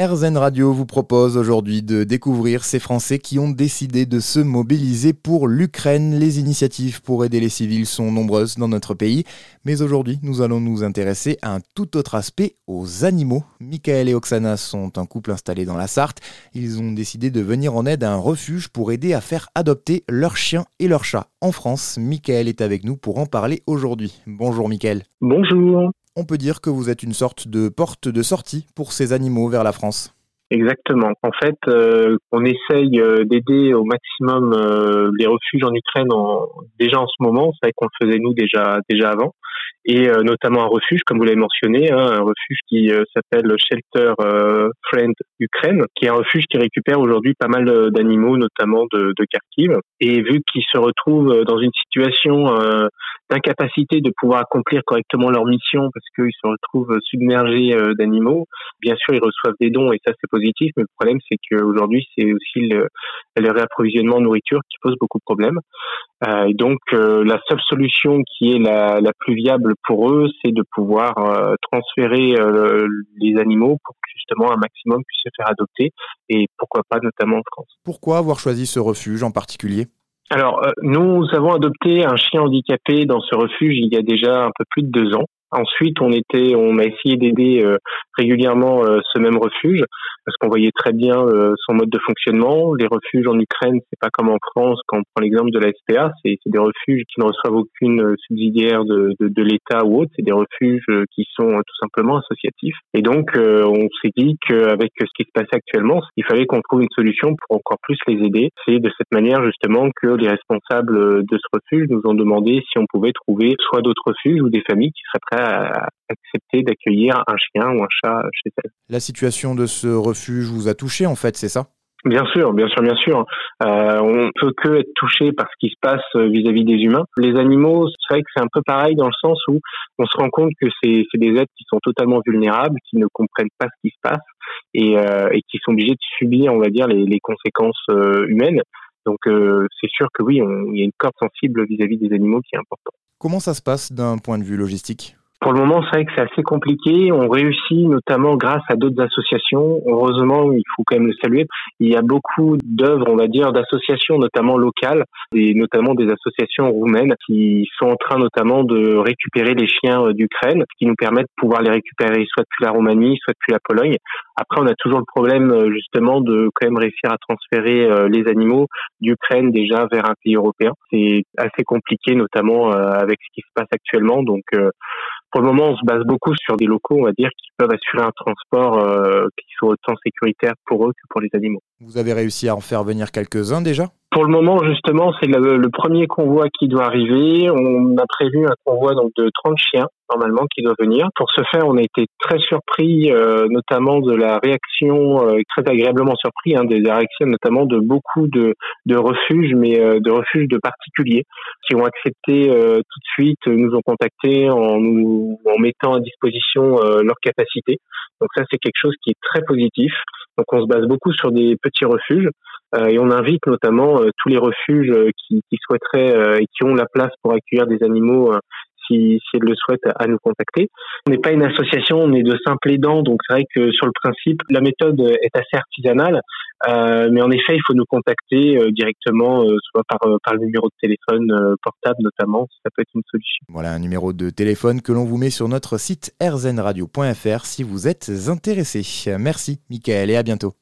RZN Radio vous propose aujourd'hui de découvrir ces Français qui ont décidé de se mobiliser pour l'Ukraine. Les initiatives pour aider les civils sont nombreuses dans notre pays, mais aujourd'hui nous allons nous intéresser à un tout autre aspect, aux animaux. Michael et Oksana sont un couple installé dans la Sarthe. Ils ont décidé de venir en aide à un refuge pour aider à faire adopter leurs chiens et leurs chats en France. Michael est avec nous pour en parler aujourd'hui. Bonjour Michael. Bonjour on peut dire que vous êtes une sorte de porte de sortie pour ces animaux vers la France. Exactement. En fait, euh, on essaye euh, d'aider au maximum euh, les refuges en Ukraine déjà en ce moment. C'est vrai qu'on le faisait nous déjà déjà avant et notamment un refuge, comme vous l'avez mentionné, hein, un refuge qui s'appelle Shelter Friend Ukraine, qui est un refuge qui récupère aujourd'hui pas mal d'animaux, notamment de, de Kharkiv. Et vu qu'ils se retrouvent dans une situation d'incapacité de pouvoir accomplir correctement leur mission parce qu'ils se retrouvent submergés d'animaux, bien sûr ils reçoivent des dons et ça c'est positif, mais le problème c'est qu'aujourd'hui c'est aussi le, réapprovisionnement en nourriture qui pose beaucoup de problèmes. Euh, et donc la seule solution qui est la, plus viable pour eux, c'est de pouvoir euh, transférer euh, les animaux pour que justement un maximum puisse se faire adopter et pourquoi pas notamment en France. Pourquoi avoir choisi ce refuge en particulier? Alors, euh, nous avons adopté un chien handicapé dans ce refuge il y a déjà un peu plus de deux ans. Ensuite, on était, on a essayé d'aider euh, régulièrement euh, ce même refuge parce qu'on voyait très bien euh, son mode de fonctionnement. Les refuges en Ukraine, c'est pas comme en France. Quand on prend l'exemple de la SPA, c'est des refuges qui ne reçoivent aucune subsidiaire de, de, de l'État ou autre. C'est des refuges qui sont tout simplement associatifs. Et donc, on s'est dit qu'avec ce qui se passait actuellement, il fallait qu'on trouve une solution pour encore plus les aider. C'est de cette manière justement que les responsables de ce refuge nous ont demandé si on pouvait trouver soit d'autres refuges ou des familles qui seraient prêtes accepter d'accueillir un chien ou un chat chez elle. La situation de ce refuge vous a touché en fait, c'est ça? Bien sûr, bien sûr, bien sûr. Euh, on peut que être touché par ce qui se passe vis-à-vis des humains. Les animaux, c'est vrai que c'est un peu pareil dans le sens où on se rend compte que c'est des êtres qui sont totalement vulnérables, qui ne comprennent pas ce qui se passe et, euh, et qui sont obligés de subir, on va dire, les, les conséquences euh, humaines. Donc euh, c'est sûr que oui, il y a une corde sensible vis-à-vis -vis des animaux qui est importante. Comment ça se passe d'un point de vue logistique? Pour le moment, c'est vrai que c'est assez compliqué. On réussit notamment grâce à d'autres associations. Heureusement, il faut quand même le saluer. Il y a beaucoup d'œuvres, on va dire, d'associations, notamment locales, et notamment des associations roumaines qui sont en train notamment de récupérer les chiens euh, d'Ukraine, qui nous permettent de pouvoir les récupérer soit depuis la Roumanie, soit depuis la Pologne. Après, on a toujours le problème euh, justement de quand même réussir à transférer euh, les animaux d'Ukraine déjà vers un pays européen. C'est assez compliqué, notamment avec ce qui se passe actuellement. Donc pour le moment, on se base beaucoup sur des locaux, on va dire, qui peuvent assurer un transport euh, qui soit autant sécuritaire pour eux que pour les animaux. Vous avez réussi à en faire venir quelques-uns déjà? Pour le moment, justement, c'est le, premier convoi qui doit arriver. On a prévu un convoi donc de 30 chiens normalement qui doit venir. Pour ce faire, on a été très surpris, euh, notamment de la réaction, euh, très agréablement surpris, hein, des réactions notamment de beaucoup de, de refuges, mais euh, de refuges de particuliers qui ont accepté tout de suite, nous ont contactés en en mettant à disposition leurs capacités. Donc ça, c'est quelque chose qui est très positif. Donc on se base beaucoup sur des petits refuges. Euh, et on invite notamment euh, tous les refuges euh, qui, qui souhaiteraient et qui ont la place pour accueillir des animaux si, si elles le souhaitent, à nous contacter. On n'est pas une association, on est de simples aidants, donc c'est vrai que sur le principe, la méthode est assez artisanale, euh, mais en effet, il faut nous contacter directement, soit par, par le numéro de téléphone portable notamment, ça peut être une solution. Voilà un numéro de téléphone que l'on vous met sur notre site rzenradio.fr si vous êtes intéressé. Merci Michael et à bientôt.